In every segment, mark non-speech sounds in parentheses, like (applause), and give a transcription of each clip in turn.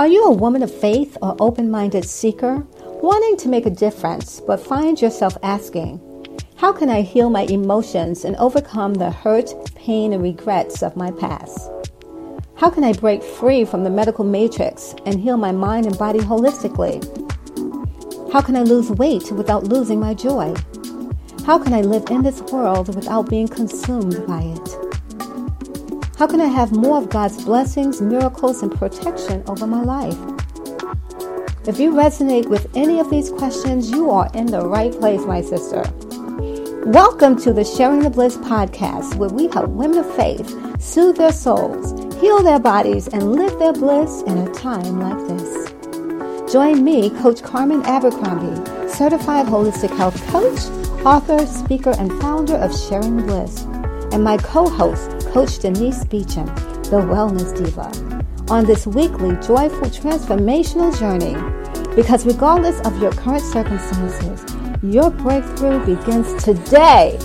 Are you a woman of faith or open minded seeker, wanting to make a difference, but find yourself asking, How can I heal my emotions and overcome the hurt, pain, and regrets of my past? How can I break free from the medical matrix and heal my mind and body holistically? How can I lose weight without losing my joy? How can I live in this world without being consumed by it? How can I have more of God's blessings, miracles, and protection over my life? If you resonate with any of these questions, you are in the right place, my sister. Welcome to the Sharing the Bliss podcast, where we help women of faith soothe their souls, heal their bodies, and live their bliss in a time like this. Join me, Coach Carmen Abercrombie, certified holistic health coach, author, speaker, and founder of Sharing Bliss, and my co host, Coach Denise Beecham, the Wellness Diva, on this weekly joyful transformational journey. Because regardless of your current circumstances, your breakthrough begins today.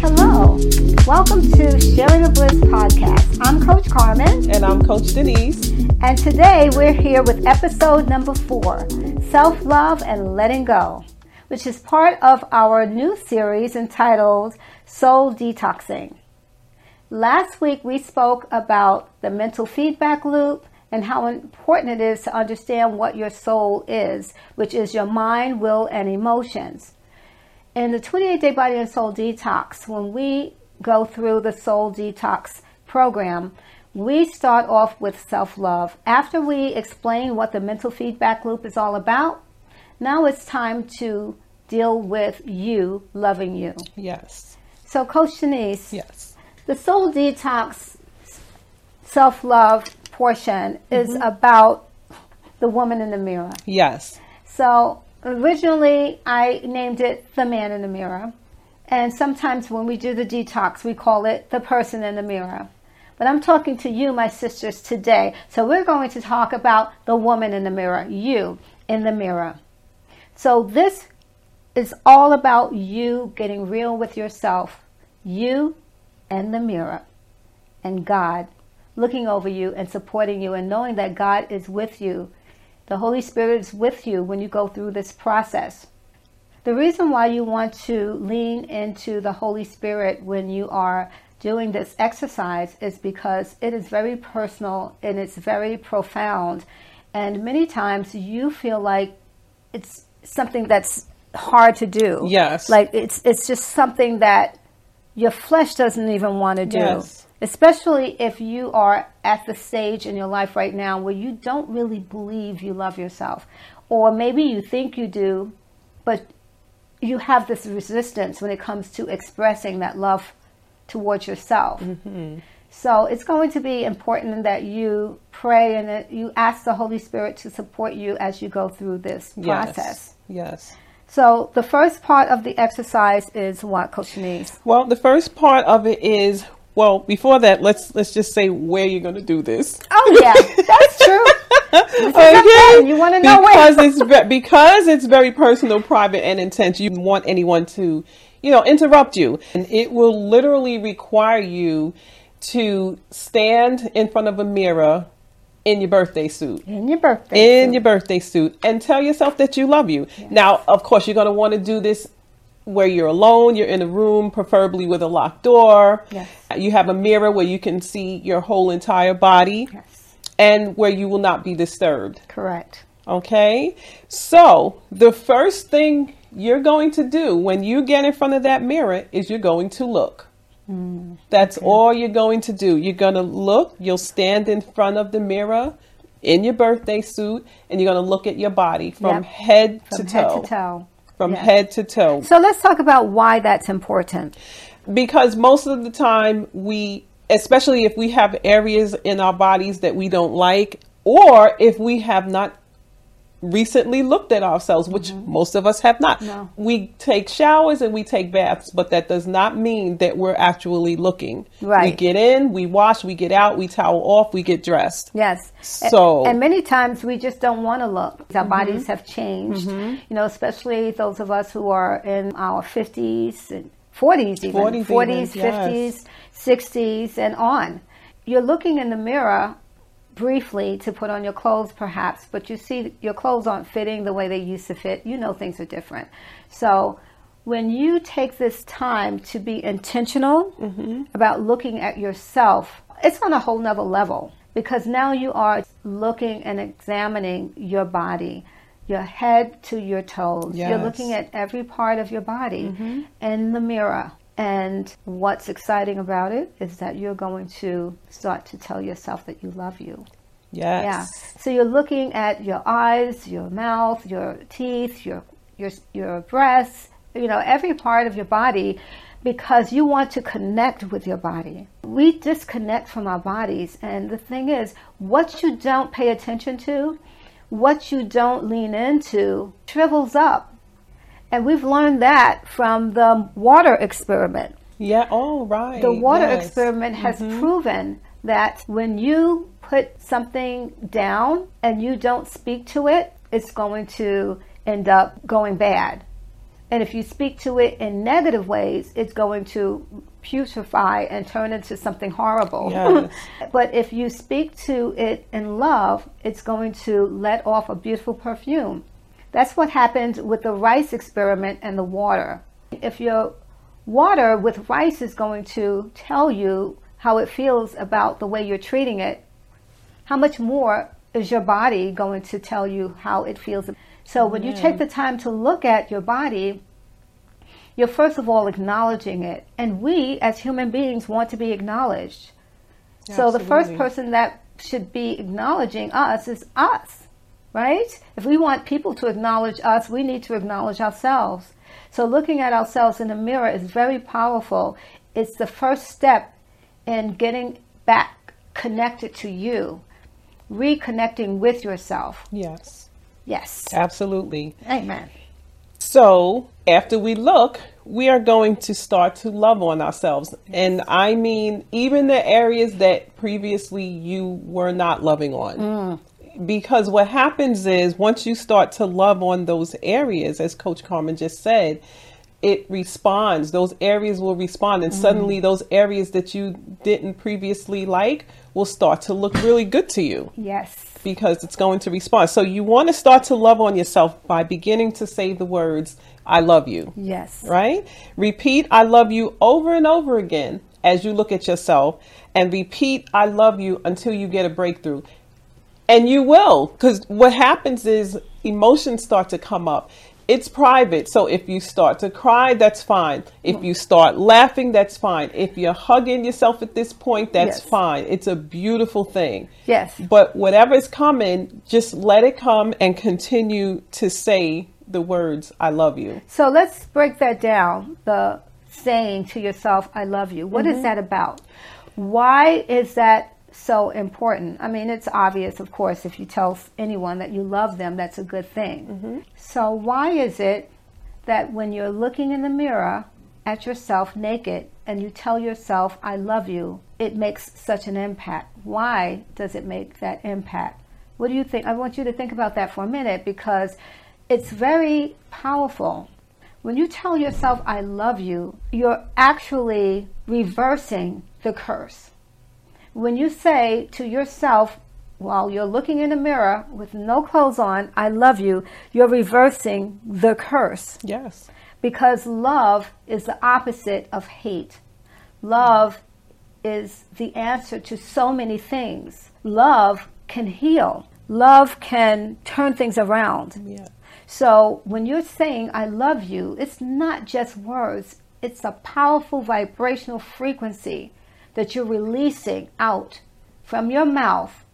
Hello, welcome to Sharing the Bliss podcast. I'm Coach Carmen. And I'm Coach Denise. And today we're here with episode number four Self Love and Letting Go, which is part of our new series entitled soul detoxing. Last week we spoke about the mental feedback loop and how important it is to understand what your soul is, which is your mind, will, and emotions. In the 28 day body and soul detox, when we go through the soul detox program, we start off with self love. After we explain what the mental feedback loop is all about, now it's time to deal with you loving you. Yes. So, Coach Denise. Yes. The soul detox self love portion is mm-hmm. about the woman in the mirror. Yes. So, originally I named it the man in the mirror. And sometimes when we do the detox, we call it the person in the mirror. But I'm talking to you, my sisters, today. So we're going to talk about the woman in the mirror, you in the mirror. So this is all about you getting real with yourself you and the mirror and God looking over you and supporting you and knowing that God is with you. The Holy Spirit is with you when you go through this process. The reason why you want to lean into the Holy Spirit when you are doing this exercise is because it is very personal and it's very profound. And many times you feel like it's something that's hard to do. Yes. Like it's it's just something that your flesh doesn't even want to do. Yes. Especially if you are at the stage in your life right now where you don't really believe you love yourself. Or maybe you think you do, but you have this resistance when it comes to expressing that love towards yourself. Mm-hmm. So it's going to be important that you pray and that you ask the Holy Spirit to support you as you go through this process. Yes. yes. So the first part of the exercise is what, Coach Denise? Well, the first part of it is well. Before that, let's let's just say where you're going to do this. Oh yeah, that's true. (laughs) okay. You want to know because where? it's because it's very personal, private, and intense. You want anyone to, you know, interrupt you, and it will literally require you to stand in front of a mirror in your birthday suit. In your birthday in suit. your birthday suit and tell yourself that you love you. Yes. Now, of course, you're going to want to do this where you're alone, you're in a room, preferably with a locked door. Yes. You have a mirror where you can see your whole entire body. Yes. And where you will not be disturbed. Correct. Okay? So, the first thing you're going to do when you get in front of that mirror is you're going to look. Mm, That's okay. all you're going to do. You're going to look, you'll stand in front of the mirror in your birthday suit, and you're going to look at your body from yep. head, from to, head toe. to toe. From yes. head to toe. So let's talk about why that's important. Because most of the time, we, especially if we have areas in our bodies that we don't like, or if we have not recently looked at ourselves, which mm-hmm. most of us have not. No. We take showers and we take baths, but that does not mean that we're actually looking. Right. We get in, we wash, we get out, we towel off, we get dressed. Yes. So and, and many times we just don't want to look. Our mm-hmm. bodies have changed. Mm-hmm. You know, especially those of us who are in our 50s and 40s even. 40s, 40s even, 50s, yes. 60s and on. You're looking in the mirror briefly to put on your clothes perhaps, but you see your clothes aren't fitting the way they used to fit. You know things are different. So when you take this time to be intentional mm-hmm. about looking at yourself, it's on a whole nother level because now you are looking and examining your body, your head to your toes. Yes. You're looking at every part of your body mm-hmm. in the mirror. And what's exciting about it is that you're going to start to tell yourself that you love you. Yes. Yeah. So you're looking at your eyes, your mouth, your teeth, your your your breasts, you know, every part of your body because you want to connect with your body. We disconnect from our bodies and the thing is what you don't pay attention to, what you don't lean into shrivels up and we've learned that from the water experiment. Yeah, oh, right. The water yes. experiment has mm-hmm. proven that when you put something down and you don't speak to it, it's going to end up going bad. And if you speak to it in negative ways, it's going to putrefy and turn into something horrible. Yes. (laughs) but if you speak to it in love, it's going to let off a beautiful perfume. That's what happened with the rice experiment and the water. If your water with rice is going to tell you how it feels about the way you're treating it, how much more is your body going to tell you how it feels? So when you take mm. the time to look at your body, you're first of all acknowledging it. And we as human beings want to be acknowledged. Absolutely. So the first person that should be acknowledging us is us right? If we want people to acknowledge us, we need to acknowledge ourselves. So looking at ourselves in the mirror is very powerful. It's the first step in getting back connected to you, reconnecting with yourself. Yes. Yes. Absolutely. Amen. So, after we look, we are going to start to love on ourselves. And I mean, even the areas that previously you were not loving on. Mm because what happens is once you start to love on those areas, as Coach Carmen just said, it responds. Those areas will respond, and mm suddenly those areas that you didn't previously like will start to look really good to you. Yes. Because it's going to respond. So you want to start to love on yourself by beginning to say the words, I love you. Yes. Right? Repeat, I love you over and over again as you look at yourself, and repeat, I love you until you get a breakthrough. And you will, because what happens is emotions start to come up. It's private. So if you start to cry, that's fine. If you start laughing, that's fine. If you're hugging yourself at this point, that's yes. fine. It's a beautiful thing. Yes. But whatever's coming, just let it come and continue to say the words, I love you. So let's break that down. The saying to yourself, I love you. What mm-hmm. is that about? Why is that so important. I mean, it's obvious, of course, if you tell anyone that you love them, that's a good thing. Mm-hmm. So, why is it that when you're looking in the mirror at yourself naked and you tell yourself, I love you, it makes such an impact? Why does it make that impact? What do you think? I want you to think about that for a minute because it's very powerful. When you tell yourself, I love you, you're actually reversing the curse when you say to yourself, while you're looking in the mirror with no clothes on, I love you, you're reversing the curse. Yes. Because love is the opposite of hate. Love is the answer to so many things. Love can heal. Love can turn things around. Yeah. So when you're saying I love you, it's not just words. It's a powerful vibrational frequency that you're releasing out from your mouth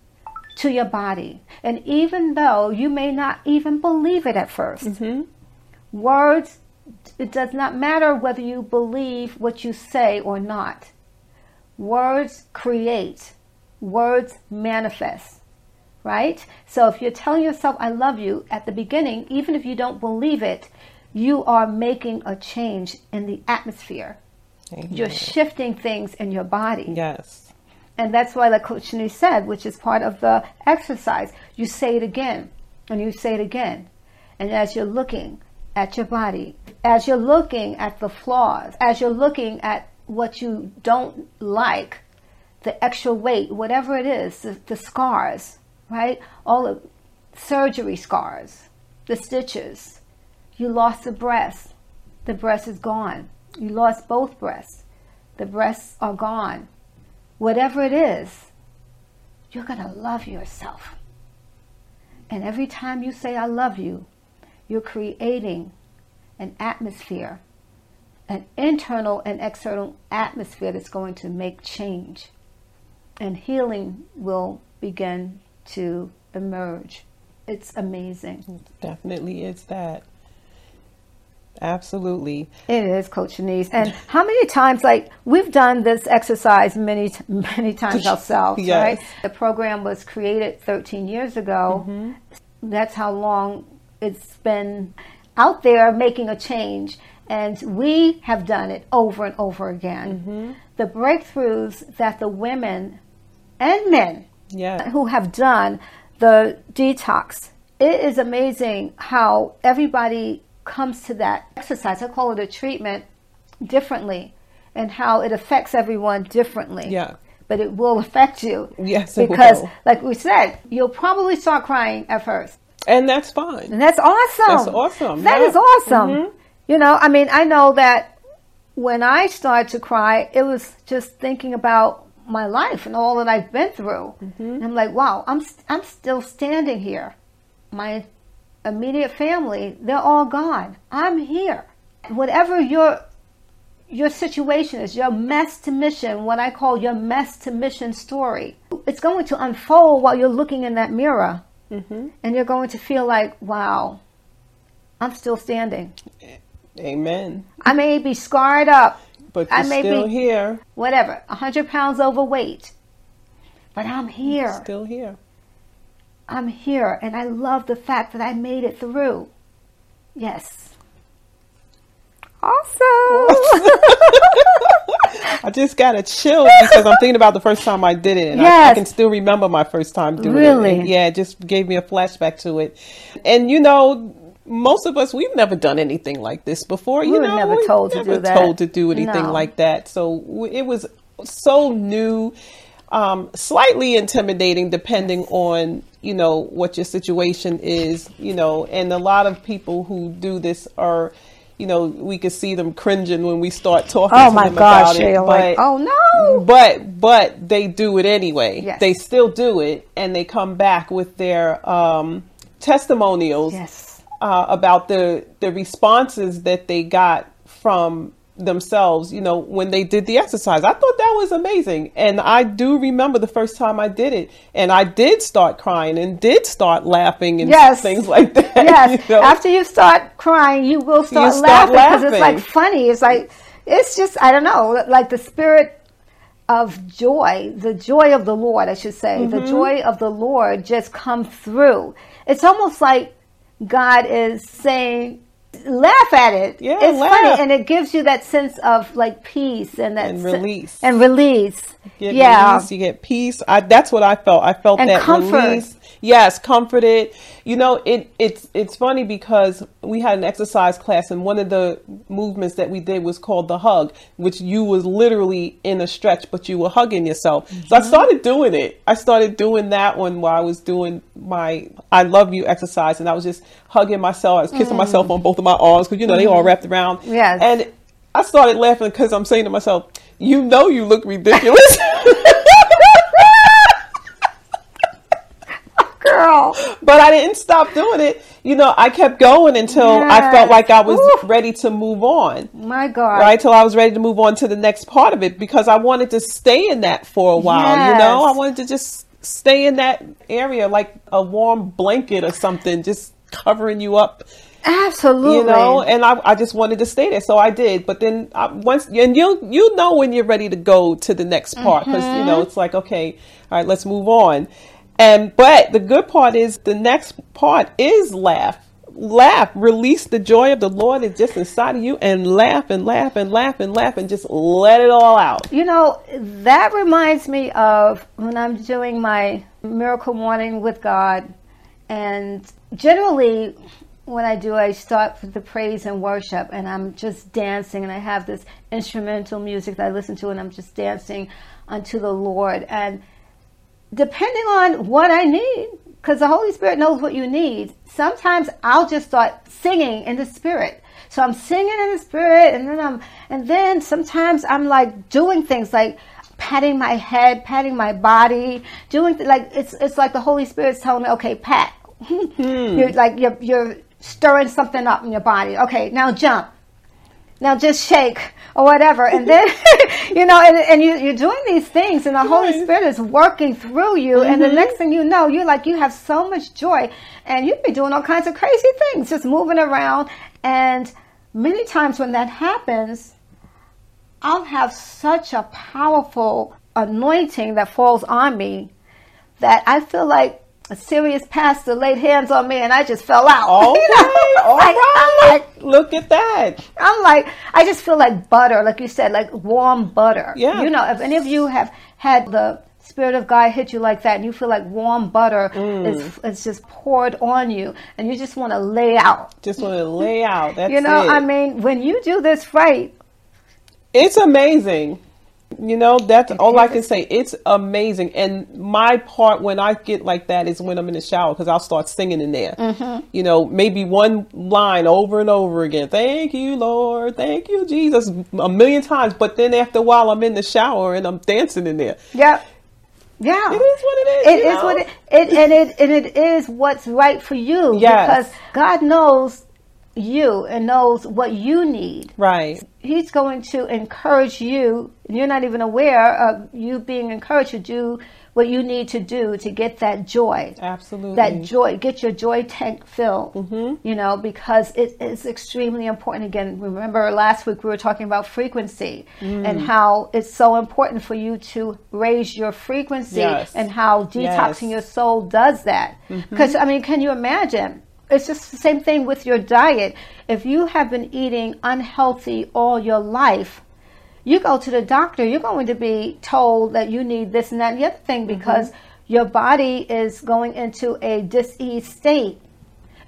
to your body. And even though you may not even believe it at 1st mm-hmm. words, it does not matter whether you believe what you say or not. Words create, words manifest, right? So if you're telling yourself, I love you at the beginning, even if you don't believe it, you are making a change in the atmosphere. Amen. You're shifting things in your body. Yes. And that's why, like Coach said, which is part of the exercise, you say it again and you say it again. And as you're looking at your body, as you're looking at the flaws, as you're looking at what you don't like, the extra weight, whatever it is, the, the scars, right? All the surgery scars, the stitches. You lost the breast, the breast is gone. You lost both breasts, the breasts are gone. Whatever it is, you're going to love yourself. And every time you say, I love you, you're creating an atmosphere, an internal and external atmosphere that's going to make change. And healing will begin to emerge. It's amazing. It definitely is that. Absolutely. It is, Coach Denise. And how many times, like, we've done this exercise many, (laughs) many times ourselves, yes. right? The program was created 13 years ago. Mm-hmm. That's how long it's been out there making a change. And we have done it over and over again. Mm-hmm. The breakthroughs that the women and men yeah. who have done the detox, it is amazing how everybody comes to that exercise. I call it a treatment differently and how it affects everyone differently. Yeah. But it will affect you. Yes, because, like we said, you'll probably start crying at first. And that's fine. And that's awesome. That's awesome. That yeah. is awesome. Mm-hmm. You know, I mean, I know that when I started to cry, it was just thinking about my life and all that I've been through. Mm-hmm. And I'm like, wow, I'm I'm still standing here. My immediate family, they're all gone. I'm here. Whatever your your situation is, your mess to mission, what I call your mess to mission story, it's going to unfold while you're looking in that mirror. Mm-hmm. And you're going to feel like, wow, I'm still standing. Amen. I may be scarred up. But you're I may still be, here. Whatever, 100 pounds overweight. But I'm here. Still here. I'm here and I love the fact that I made it through. Yes. Awesome. (laughs) I just got a chill because I'm thinking about the first time I did it, and yes. I, I, can still remember my first time doing really? it. Really? Yeah, it just gave me a flashback to it. And you know, most of us we've never done anything like this before. We you know, never told to do that. Told to do anything no. like that. So it was so new um, slightly intimidating depending on you know what your situation is you know and a lot of people who do this are you know we could see them cringing when we start talking oh to my them gosh, about it but, like, oh no but but they do it anyway yes. they still do it and they come back with their um, testimonials yes. uh, about the the responses that they got from themselves, you know, when they did the exercise. I thought that was amazing. And I do remember the first time I did it and I did start crying and did start laughing and yes. things like that. (laughs) Yes. You know? After you start crying, you will start, you laughing because it's like funny. It's like, it's just, I don't know, like the spirit of joy, the joy of the Lord, I should say, mm-hmm. the joy of the Lord just come through. It's almost like God is saying, laugh at it. Yeah, it's laugh. funny, and it gives you that sense of like peace and that and release and release. You yeah, release, you get peace. I, that's what I felt. I felt and that comfort. release. Yes, comforted. You know, it it's it's funny because we had an exercise class, and one of the movements that we did was called the hug, which you was literally in a stretch, but you were hugging yourself. Mm-hmm. So I started doing it. I started doing that one while I was doing my "I love you" exercise, and I was just hugging myself. I was kissing mm. myself on both of my arms because you know mm-hmm. they all mm-hmm. wrapped around. Yes, and I started laughing because I'm saying to myself, "You know, you look ridiculous." (laughs) girl. But I didn't stop doing it. You know, I kept going until yes. I felt like I was Ooh. ready to move on. My God. Right? Till I was ready to move on to the next part of it because I wanted to stay in that for a while. Yes. You know, I wanted to just stay in that area like a warm blanket or something, just covering you up. Absolutely. You know, and I, I just wanted to stay there, so I did. But then I, once, and you you know when you're ready to go to the next part because mm-hmm. you know it's like okay, all right, let's move on. And but the good part is the next part is laugh. Laugh, release the joy of the Lord is just inside of you and laugh and laugh and laugh and laugh and just let it all out. You know, that reminds me of when I'm doing my miracle morning with God. And generally, when I do, I start with the praise and worship, and I'm just dancing, and I have this instrumental music that I listen to, and I'm just dancing unto the Lord. And depending on what I need, because the Holy Spirit knows what you need, sometimes I'll just start singing in the Spirit. So I'm singing in the Spirit, and then I'm, and then sometimes I'm like doing things like patting my head, patting my body, doing th- like it's it's like the Holy Spirit's telling me, okay, pat. (laughs) Hmm. you're like you're you're stirring something up in your body. Okay, now jump. Now just shake or whatever, and then (laughs) (laughs) you know, and, and you, you're doing these things, and the Holy Spirit is working through you, and the mm-hmm. next thing you know, you're like you have so much joy, and you'd be doing all kinds of crazy things, just moving around, and many times when that happens, I'll have such a powerful anointing that falls on me that I feel like a serious pastor laid hands on me and I just fell out. Okay, (laughs) You know? All like- right. Like, Look at that. I'm like, I just feel like butter, like you said, like warm butter. Yeah. You know, if any of you have had the Spirit of God hit you like that and you feel like warm butter Mm. is, is just poured on you and you just want to lay out. Just want to lay out. (laughs) That's You know, it. I mean, when you do this right, It's amazing. You know, that's all I can say. It's amazing. And my part when I get like that is when I'm in the shower because I'll start singing in there. Mm-hmm. You know, maybe one line over and over again. Thank you, Lord. Thank you, Jesus. A million times. But then after a while, I'm in the shower and I'm dancing in there. yeah. Yeah. It is what it is. It is know? what it, it and it and it is what's right for you Yes. because God knows you and knows what you need. Right. He's going to encourage you. and You're not even aware of you being encouraged to do what you need to do to get that joy. Absolutely. That joy, get your joy tank filled. Mm-hmm. You know, because it is extremely important. Again, remember last week we were talking about frequency Mm. and how it's so important for you to raise your frequency Yes. and how detoxing Yes. Mm-hmm. your soul does that. Because I mean, can you imagine? It's just the same thing with your diet. If you have been eating unhealthy all your life, you go to the doctor, you're going to be told that you need this and that and the other thing mm-hmm. because your body is going into a diseased state.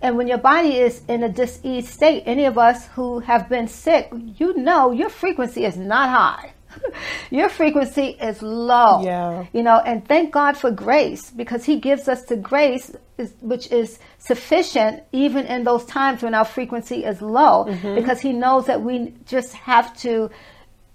And when your body is in a diseased state, any of us who have been sick, you know your frequency is not high. (laughs) your frequency is low. Yeah. You know, and thank God for grace because He gives us the grace is, which is sufficient even in those times when our frequency is low mm-hmm. because He knows that we just have to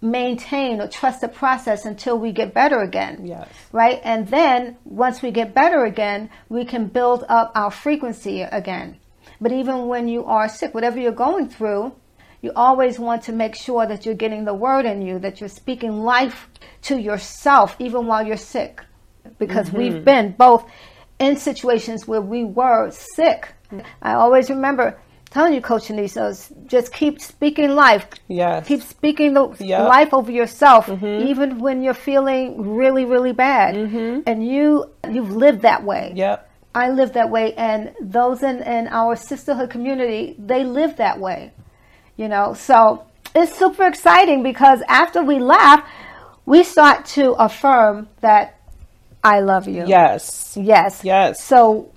maintain or trust the process until we get better again Yes. right? And then once we get better again, we can build up our frequency again. But even when you are sick, whatever you're going through, you always want to make sure that you're getting the word in you, that you're speaking life to yourself, even while you're sick. Because we've mm-hmm. been both in situations where we were sick. I always remember telling you, Coach Denise, just keep speaking life. Yes. Keep speaking the Yep. life over yourself, mm-hmm. even when you're feeling really, really bad. Mm-hmm. And you you've lived that way. Yep. I live that way, and those in, in our sisterhood community, they live that way. You know, so it's super exciting because after we laugh, we start to affirm that I love you. Yes. Yes. Yes. So,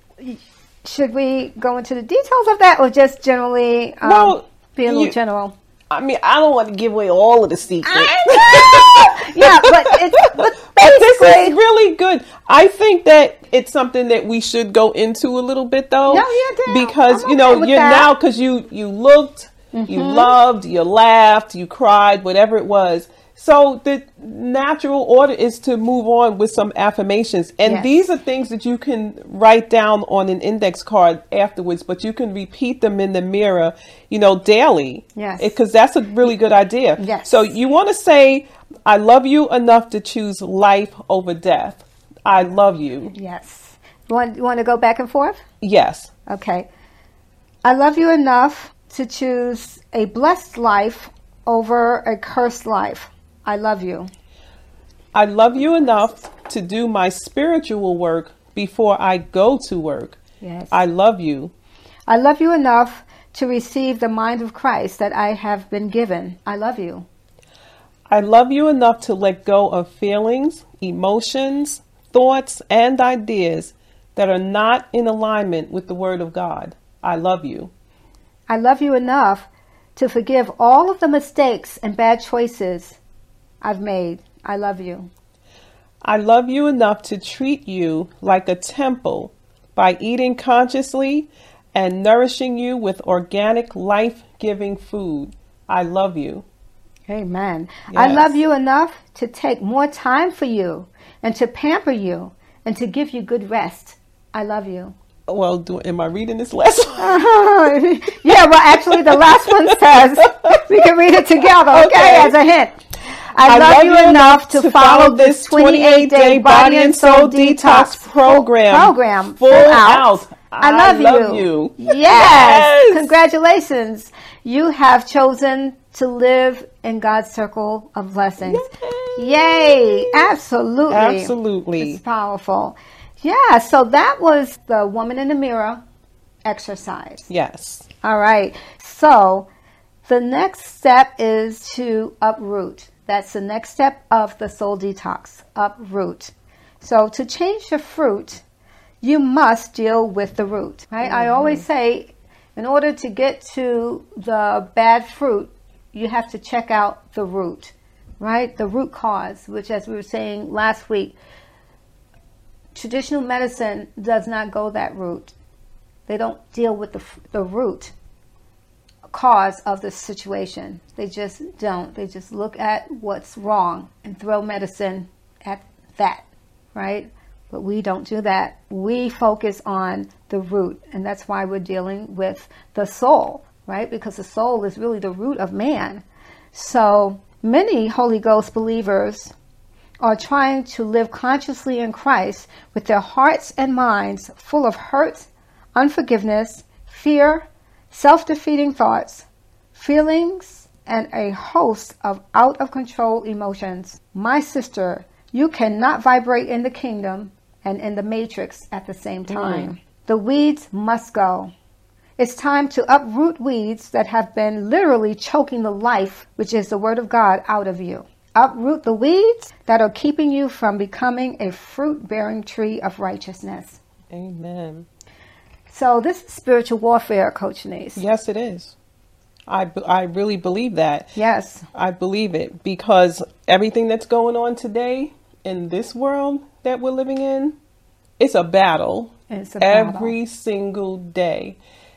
should we go into the details of that, or just generally um, Well, be a little you- general? I mean, I don't want to give away all of the secrets. (laughs) yeah, but it's but But this is really good. I think that it's something that we should go into a little bit though. No, yeah, damn. because I'm you know okay you're that. Now because you you looked, you mm-hmm. loved, you laughed, you cried, whatever it was. So the natural order is to move on with some affirmations, and Yes. these are things that you can write down on an index card afterwards. But you can repeat them in the mirror, you know, daily. Yes. because that's a really good idea. Yes. So you want to say, I love you enough to choose life over death. I love you. yes. You want you want to go back and forth? Yes. Okay. I love you enough to choose a blessed life over a cursed life. I love you. I love you enough to do my spiritual work before I go to work. Yes. I love you. I love you enough to receive the mind of Christ that I have been given. I love you. I love you enough to let go of feelings, emotions, thoughts, and ideas that are not in alignment with the Word of God. I love you. I love you enough to forgive all of the mistakes and bad choices I've made. I love you. I love you enough to treat you like a temple by eating consciously and nourishing you with organic, life giving food. I love you. Amen. Yes. I love you enough to take more time for you and to pamper you and to give you good rest. I love you. Well, do, am I reading this last (laughs) one? yeah, well, actually, the last one says we can read it together, okay, Okay. as a hint. I, love, you enough to, follow this 28 day body and soul detox program. program. Full out. I I love, love you. you. Yes. Yes. Congratulations. You have chosen to live in God's circle of blessings. Yay. Absolutely. Absolutely. It's powerful. Yeah, so that was the woman in the mirror exercise. Yes. All right. So the next step is to uproot. That's the next step of the soul detox. Uproot. So to change the fruit, you must deal with the root. Right? I always mm-hmm. say, in order to get to the bad fruit, you have to check out the root. Right? The root cause, which, as we were saying last week, traditional medicine does not go that route. They don't deal with the, the root cause of the situation. They just don't. They just look at what's wrong and throw medicine at that, right? But we don't do that. We focus on the root, and that's why we're dealing with the soul, right? Because the soul is really the root of man. So many Holy Ghost believers are trying to live consciously in Christ with their hearts and minds full of hurt, unforgiveness, fear, self defeating thoughts, feelings, and a host of out of control emotions. My sister, you cannot vibrate in the kingdom and in the matrix at the same mm. time. The weeds must go. It's time to uproot weeds that have been literally choking the life, which is the Word of God, out of you. Uproot the weeds that are keeping you from becoming a fruit bearing tree of righteousness. Amen. So, this is spiritual warfare, Coach Denise. Yes, it is. I, I really believe that. Yes. I believe it because everything that's going on today in this world that we're living in, it's a battle It's a battle. every single day.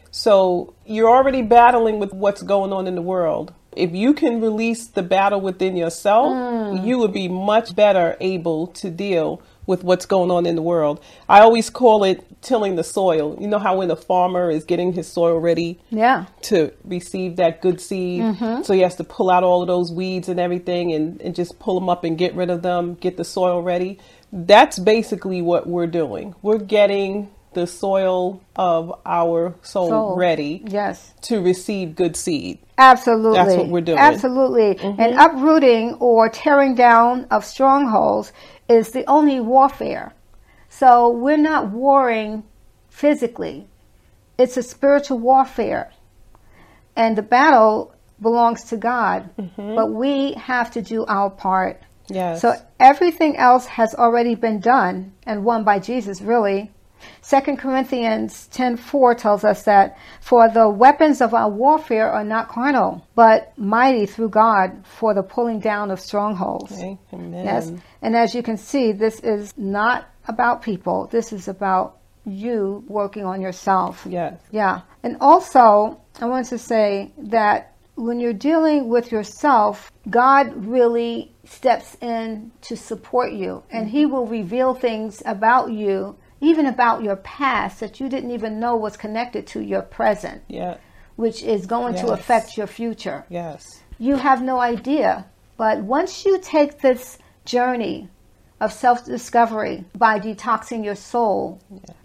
So you're already battling with what's going on in the world. If you can release the battle within yourself, Mm. you would be much better able to deal with what's going on in the world. I always call it tilling the soil. You know how when a farmer is getting his soil ready Yeah. to receive that good seed. Mm-hmm. So he has to pull out all of those weeds and everything and, and just pull them up and get rid of them, get the soil ready. That's basically what we're doing. We're getting the soil of our soul, Soul. ready Yes. to receive good seed. Absolutely. That's what we're doing. Absolutely. Mm-hmm. And uprooting or tearing down of strongholds is the only warfare. So we're not warring physically, it's a spiritual warfare. And the battle belongs to God, mm-hmm. but we have to do our part. Yes. So everything else has already been done and won by Jesus, really. 2 Corinthians 10:4 tells us that for the weapons of our warfare are not carnal, but mighty through God for the pulling down of strongholds. Amen. Yes. And as you can see, this is not about people. This is about you working on yourself. Yes. Yeah. And also, I want to say that when you're dealing with yourself, God really steps in to support you and He mm-hmm. will reveal things about you, even about your past, that you didn't even know was connected to your present, Yeah. which is going to affect your future. Yes. You have no idea. But once you take this journey of self discovery by detoxing your soul,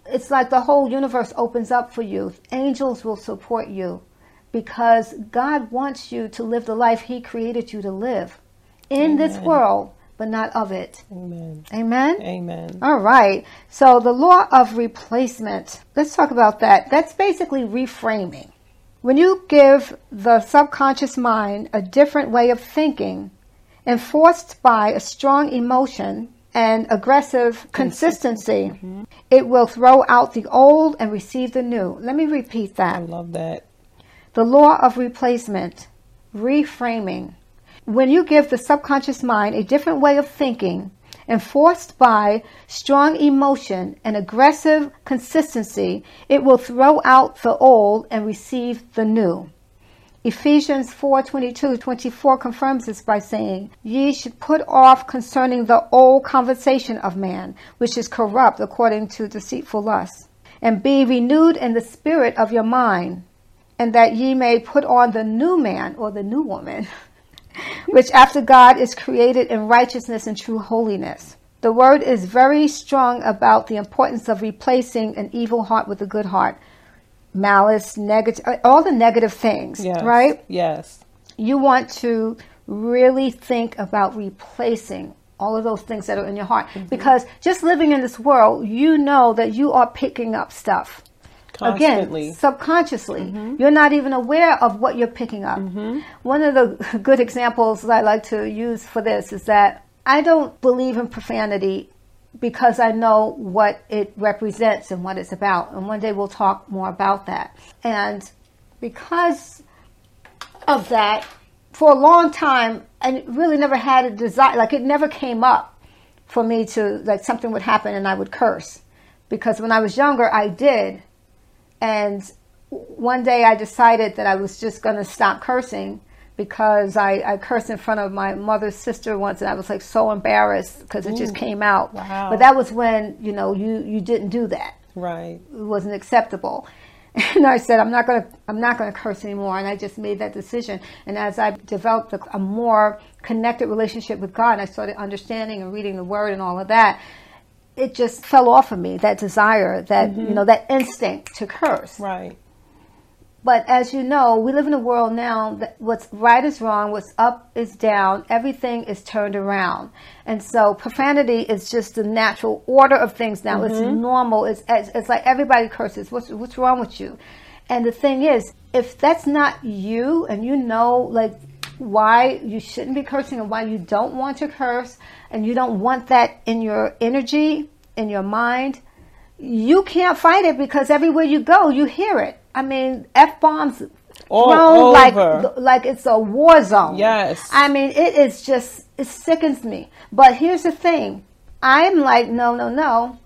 it's like the whole universe opens up for you. Angels will support you because God wants you to live the life He created you to live in this world, but not of it. Amen. Amen? Amen. All right. So the law of replacement. Let's talk about that. That's basically reframing. When you give the subconscious mind a different way of thinking, enforced by a strong emotion and aggressive consistency, mm-hmm. it will throw out the old and receive the new. Let me repeat that. I love that. The law of replacement, reframing. When you give the subconscious mind a different way of thinking, Enforced by strong emotion and aggressive consistency, it will throw out the old and receive the new. Ephesians 4 22 24 confirms this by saying, Ye should put off concerning the old conversation of man, which is corrupt according to deceitful lusts, and be renewed in the spirit of your mind, and that ye may put on the new man or the new woman, (laughs) which after God is created in righteousness and true holiness. The word is very strong about the importance of replacing an evil heart with a good heart malice, negative, all the negative things, Yes. right? Yes. You want to really think about replacing all of those things that are in your heart mm-hmm. because just living in this world, you know that you are picking up stuff. Constantly. Again, subconsciously. Mm-hmm. You're not even aware of what you're picking up. Mm-hmm. One of the (laughs) good examples I like to use for this is that I don't believe in profanity because I know what it represents and what it's about. And one day we'll talk more about that. And because of that, for a long time, I really never had a desire, like it never came up for me to, like something would happen and I would curse. Because when I was younger, I did. And one day I decided that I was just going to stop cursing because I, I cursed in front of my mother's sister once and I was like so embarrassed because it just came out. Wow. But that was when, you know, you, you didn't do that Right. it wasn't acceptable. (laughs) And I said, I'm not going to, I'm not going to curse anymore. And I just made that decision. And as I developed a, a more connected relationship with God, and I started understanding and reading the Word and all of that. It just fell off of me that desire, that you mm-hmm. know, that instinct to curse. Right. But as you know, we live in a world now that what's right is wrong, what's up is down, everything is turned around. And so profanity is just the natural order of things now. It's mm-hmm. normal. It's, it's, it's like everybody curses. What's, what's wrong with you? And the thing is, if that's not you and you know, like, why you shouldn't be cursing and why you don't want to curse and you don't want that in your energy, in your mind, you can't fight it because everywhere you go, you hear it. I mean, f bombs thrown like like it's a war zone. Yes. I mean, it is just it sickens me. But here's the thing: I'm like, no, no, no.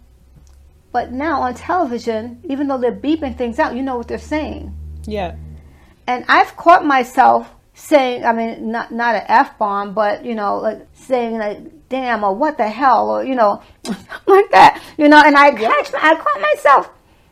But now on television, even though they're beeping things out, you know what they're saying. Yeah. And I've caught myself saying, I mean, not not an f bomb, but you know, like saying like "damn" or "what the hell" or you know, (laughs) like that. You know, and I catch, I caught myself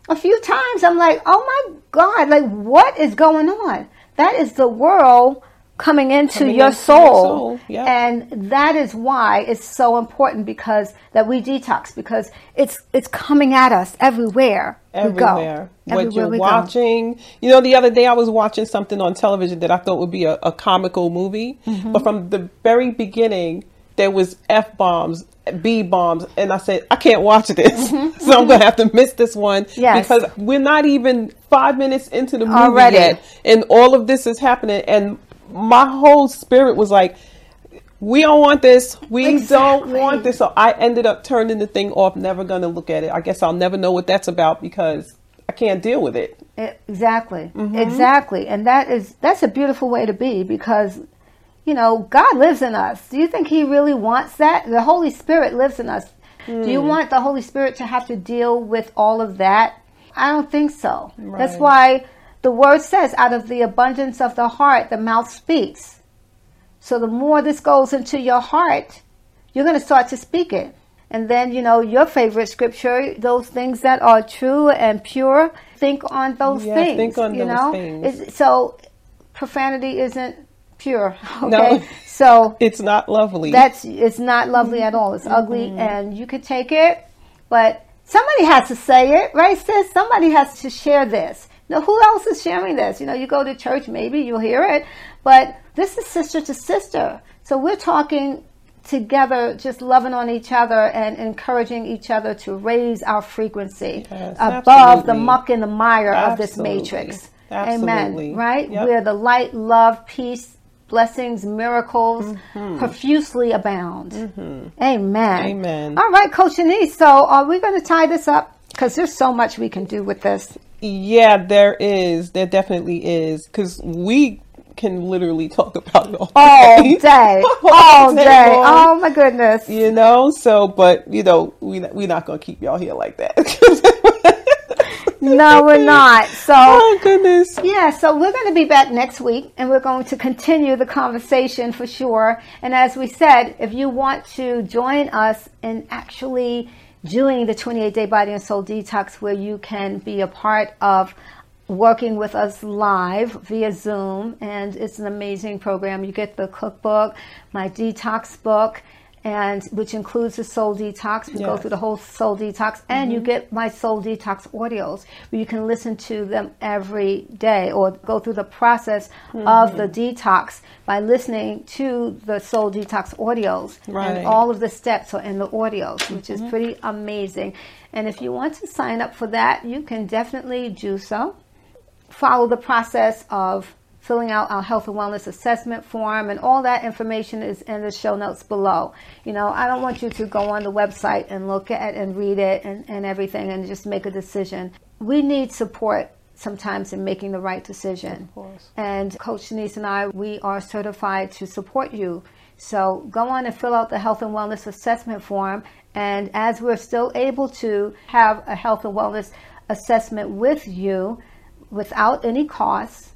a few times. I'm like, oh my god, like what is going on? That is the world coming into Coming your into your soul, soul, yeah. and that is why it's so important because that we detox because it's it's coming at us everywhere. everywhere. We go. What Everywhere you're we go. watching. You know, the other day I was watching something on television that I thought would be a, a comical movie, Mm-hmm. but from the very beginning there was f bombs, b bombs, and I said I can't watch this, (laughs) so I'm gonna have to miss this one. Yes. because we're not even five minutes into the movie Already. yet, and all of this is happening, and my whole spirit was like. We don't want this. We don't want this. So I ended up turning the thing off, never going to look at it. I guess I'll never know what that's about because I can't deal with it. Exactly. Mm-hmm. Exactly. And that is that's a beautiful way to be because you know, God lives in us. Do you think he really wants that? The Holy Spirit lives in us. Do Hmm. you want the Holy Spirit to have to deal with all of that? I don't think so. That's why the word says out of the abundance of the heart the mouth speaks. So the more this goes into your heart, you're going to start to speak it. And then, you know, your favorite scripture, those things that are true and pure, think on those Yeah, things. think on you those know? things. It's- so profanity isn't pure. (laughs) Okay. No. So It's not lovely. that's it's not lovely at all. It's ugly Mm-hmm. and you could take it, but somebody has to say it, right, sis? Somebody has to share this. Now, who else is sharing this? You know, you go to church, maybe you'll hear it, but this is sister to sister. So we're talking together, just loving on each other and encouraging each other to raise our frequency Yes, above the muck and the mire of this matrix. Absolutely. Amen. Right? Yep. Where the light, love, peace, blessings, miracles Mm-hmm. profusely abound. Amen. Amen. All right, Coach Denise. So are we going to tie this up? Because there's so much we can do with this. yeah, there is. There definitely is. Because we can literally talk about it all, all day. day, All (laughs) all day day. Oh my goodness. You know, so but you know, we we're not gonna keep y'all here like that. (laughs) (laughs) No, we're not. So (laughs) oh goodness. Yeah, so we're going to be back next week and we're going to continue the conversation for sure. And as we said, if you want to join us in actually doing the 28 day body and soul detox, where you can be a part of working with us live via Zoom, and it's an amazing program. You get the cookbook, my detox book and which includes the soul detox. We go through the whole soul detox, and you mm-hmm. get my soul detox audios where you can listen to them every day or go through the process of the mm-hmm. detox by listening to the soul detox audios. Right. And all of the steps are in the audios, which is mm-hmm. pretty amazing. And if you want to sign up for that, you can definitely do so follow the process of filling out our health and wellness assessment form and all that information is in the show notes below you know i don't want you to go on the website and look at and read it and, and everything and just make a decision we need support sometimes in making the right decision Of course. and coach denise and i we are certified to support you so go on and fill out the health and wellness assessment form and as we're still able to have a health and wellness assessment with you without any cost.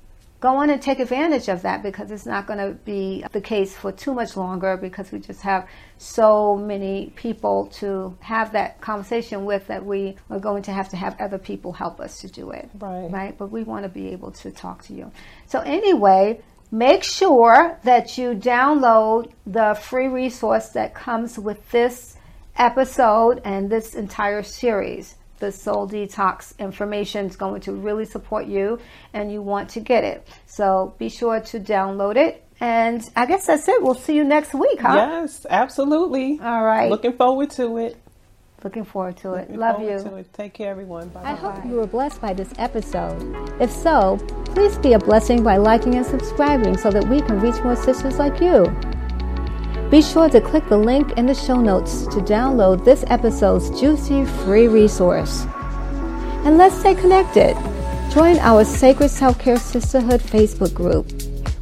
Go on and take advantage of that because it's not going to be the case for too much longer because we just have so many people to have that conversation with that we are going to have to have other people help us to do it. Right. Right. But we want to be able to talk to you. So, anyway, make sure that you download the free resource that comes with this episode and this entire series. The Soul Detox information is going to really support you and you want to get it. So be sure to download it. And I guess that's it. We'll see you next week, huh? Yes, absolutely. All right. Looking forward to it. Looking forward to it. Looking Love you. to it. Take care, everyone. Bye. Bye. bye. Uh, Bye. You were blessed by this episode. If so, please be a blessing by liking and subscribing so that we can reach more sisters like you. Be sure to click the link in the show notes to download this episode's juicy free resource. And let's stay connected. Join our Sacred Self Care Sisterhood Facebook group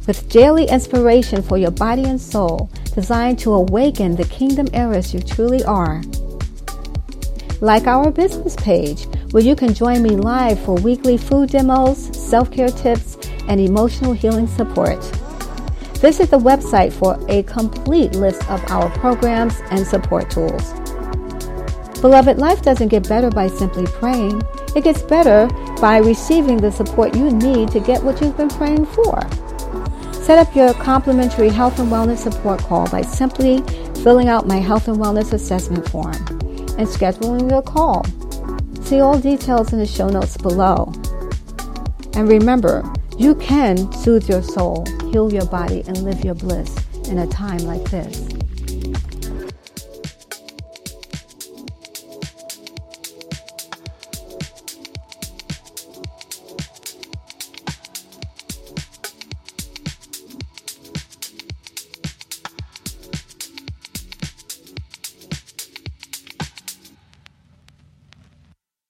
with daily inspiration for your body and soul designed to awaken the kingdom heiress you truly are like our business page, where you can join me live for weekly food demos, self care tips, and emotional healing support. Visit the website for a complete list of our programs and support tools. Beloved, life doesn't get better by simply praying, it gets better by receiving the support you need to get what you've been praying for. Set up your complimentary health and wellness support call by simply filling out my health and wellness assessment form and scheduling your call. See all details in the show notes below. And remember, you can soothe your soul, heal your body, and live your bliss in a time like this.